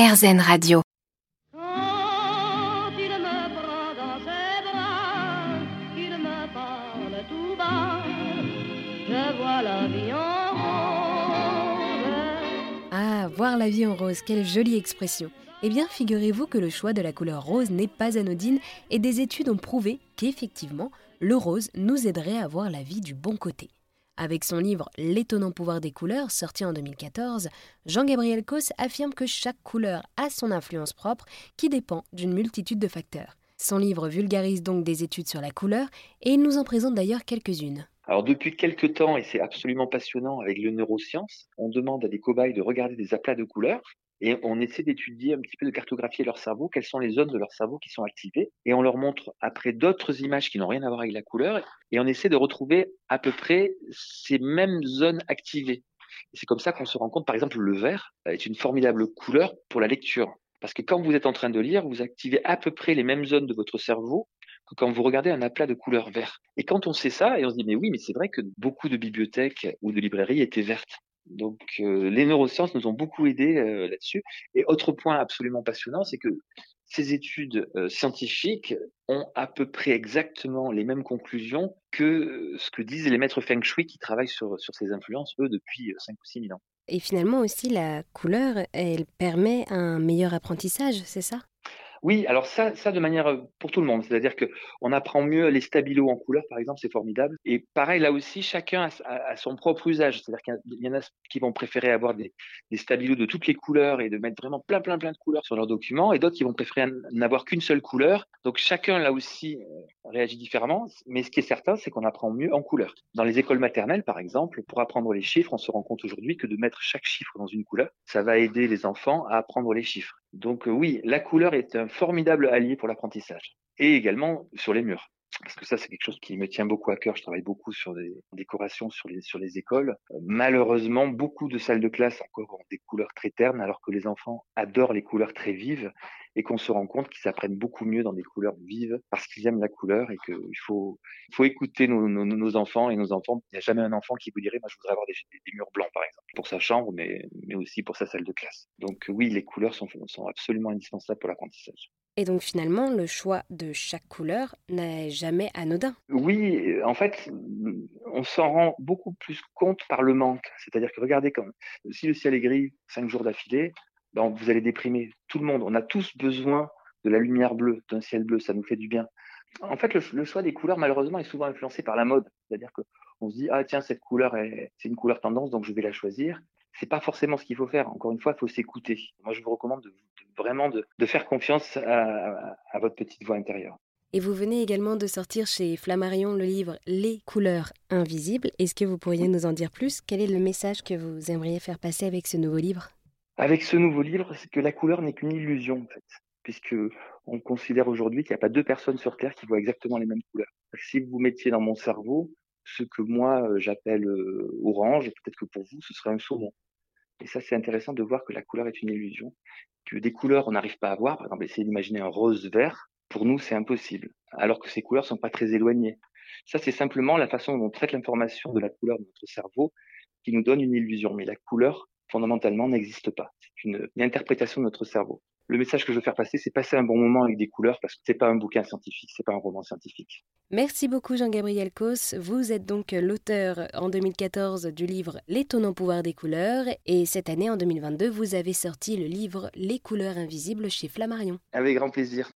RZN Radio. Quand il me prend dans ses bras, qu'il me parle tout bas, je vois la vie en rose. Ah, voir la vie en rose, quelle jolie expression. Eh bien, figurez-vous que le choix de la couleur rose n'est pas anodine et des études ont prouvé qu'effectivement, le rose nous aiderait à voir la vie du bon côté. Avec son livre L'étonnant pouvoir des couleurs, sorti en 2014, Jean-Gabriel Cos affirme que chaque couleur a son influence propre qui dépend d'une multitude de facteurs. Son livre vulgarise donc des études sur la couleur et il nous en présente d'ailleurs quelques-unes. Alors depuis quelques temps, et c'est absolument passionnant avec le neurosciences, on demande à des cobayes de regarder des aplats de couleurs et on essaie d'étudier un petit peu, de cartographier leur cerveau, quelles sont les zones de leur cerveau qui sont activées, et on leur montre après d'autres images qui n'ont rien à voir avec la couleur, et on essaie de retrouver à peu près ces mêmes zones activées. C'est comme ça qu'on se rend compte, par exemple, le vert est une formidable couleur pour la lecture. Parce que quand vous êtes en train de lire, vous activez à peu près les mêmes zones de votre cerveau que quand vous regardez un aplat de couleur vert. Et quand on sait ça, et on se dit, mais oui, mais c'est vrai que beaucoup de bibliothèques ou de librairies étaient vertes. Donc, euh, les neurosciences nous ont beaucoup aidés euh, là-dessus. Et autre point absolument passionnant, c'est que ces études euh, scientifiques ont à peu près exactement les mêmes conclusions que ce que disent les maîtres feng shui qui travaillent sur, sur ces influences, eux, depuis 5 ou 6 000 ans. Et finalement aussi, la couleur, elle permet un meilleur apprentissage, c'est ça? Oui, alors ça, ça de manière pour tout le monde, c'est-à-dire que on apprend mieux les stabilos en couleur, par exemple, c'est formidable. Et pareil, là aussi, chacun a son propre usage, c'est-à-dire qu'il y en a qui vont préférer avoir des, des stabilos de toutes les couleurs et de mettre vraiment plein, plein, plein de couleurs sur leurs documents, et d'autres qui vont préférer n'avoir qu'une seule couleur. Donc chacun là aussi euh, réagit différemment, mais ce qui est certain, c'est qu'on apprend mieux en couleur. Dans les écoles maternelles, par exemple, pour apprendre les chiffres, on se rend compte aujourd'hui que de mettre chaque chiffre dans une couleur, ça va aider les enfants à apprendre les chiffres. Donc euh, oui, la couleur est un formidable allié pour l'apprentissage et également sur les murs. Parce que ça, c'est quelque chose qui me tient beaucoup à cœur. Je travaille beaucoup sur des décorations sur les, écoles. Euh, malheureusement, beaucoup de salles de classe encore ont des couleurs très ternes, alors que les enfants adorent les couleurs très vives et qu'on se rend compte qu'ils apprennent beaucoup mieux dans des couleurs vives parce qu'ils aiment la couleur et qu'il faut, écouter nos, nos, nos enfants et nos enfants. Il n'y a jamais un enfant qui vous dirait, moi, je voudrais avoir des, des murs blancs, par exemple, pour sa chambre, mais, mais aussi pour sa salle de classe. Donc oui, les couleurs sont, sont absolument indispensables pour l'apprentissage. Et donc finalement, le choix de chaque couleur n'est jamais anodin. Oui, en fait, on s'en rend beaucoup plus compte par le manque. C'est-à-dire que regardez, quand, si le ciel est gris cinq jours d'affilée, ben, vous allez déprimer tout le monde. On a tous besoin de la lumière bleue, d'un ciel bleu, ça nous fait du bien. En fait, le, choix des couleurs, malheureusement, est souvent influencé par la mode. C'est-à-dire qu'on se dit, ah tiens, cette couleur, est, c'est une couleur tendance, donc je vais la choisir. C'est pas forcément ce qu'il faut faire. Encore une fois, il faut s'écouter. Moi, je vous recommande de, vraiment de, faire confiance à, à votre petite voix intérieure. Et vous venez également de sortir chez Flammarion le livre Les couleurs invisibles. Est-ce que vous pourriez nous en dire plus? Quel est le message que vous aimeriez faire passer avec ce nouveau livre? Avec ce nouveau livre, c'est que la couleur n'est qu'une illusion, en fait, puisque on considère aujourd'hui qu'il n'y a pas deux personnes sur Terre qui voient exactement les mêmes couleurs. Si vous mettiez dans mon cerveau ce que moi j'appelle orange, peut-être que pour vous ce serait un saumon. Et ça, c'est intéressant de voir que la couleur est une illusion, que des couleurs on n'arrive pas à voir. Par exemple, essayez d'imaginer un rose vert pour nous, c'est impossible, alors que ces couleurs sont pas très éloignées. Ça, c'est simplement la façon dont on traite l'information de la couleur de notre cerveau qui nous donne une illusion. Mais la couleur, fondamentalement, n'existe pas. C'est une, une, interprétation de notre cerveau. Le message que je veux faire passer, c'est passer un bon moment avec des couleurs parce que c'est pas un bouquin scientifique, c'est pas un roman scientifique. Merci beaucoup Jean-Gabriel Cos. Vous êtes donc l'auteur en 2014 du livre L'étonnant pouvoir des couleurs et cette année en 2022, vous avez sorti le livre Les couleurs invisibles chez Flammarion. Avec grand plaisir.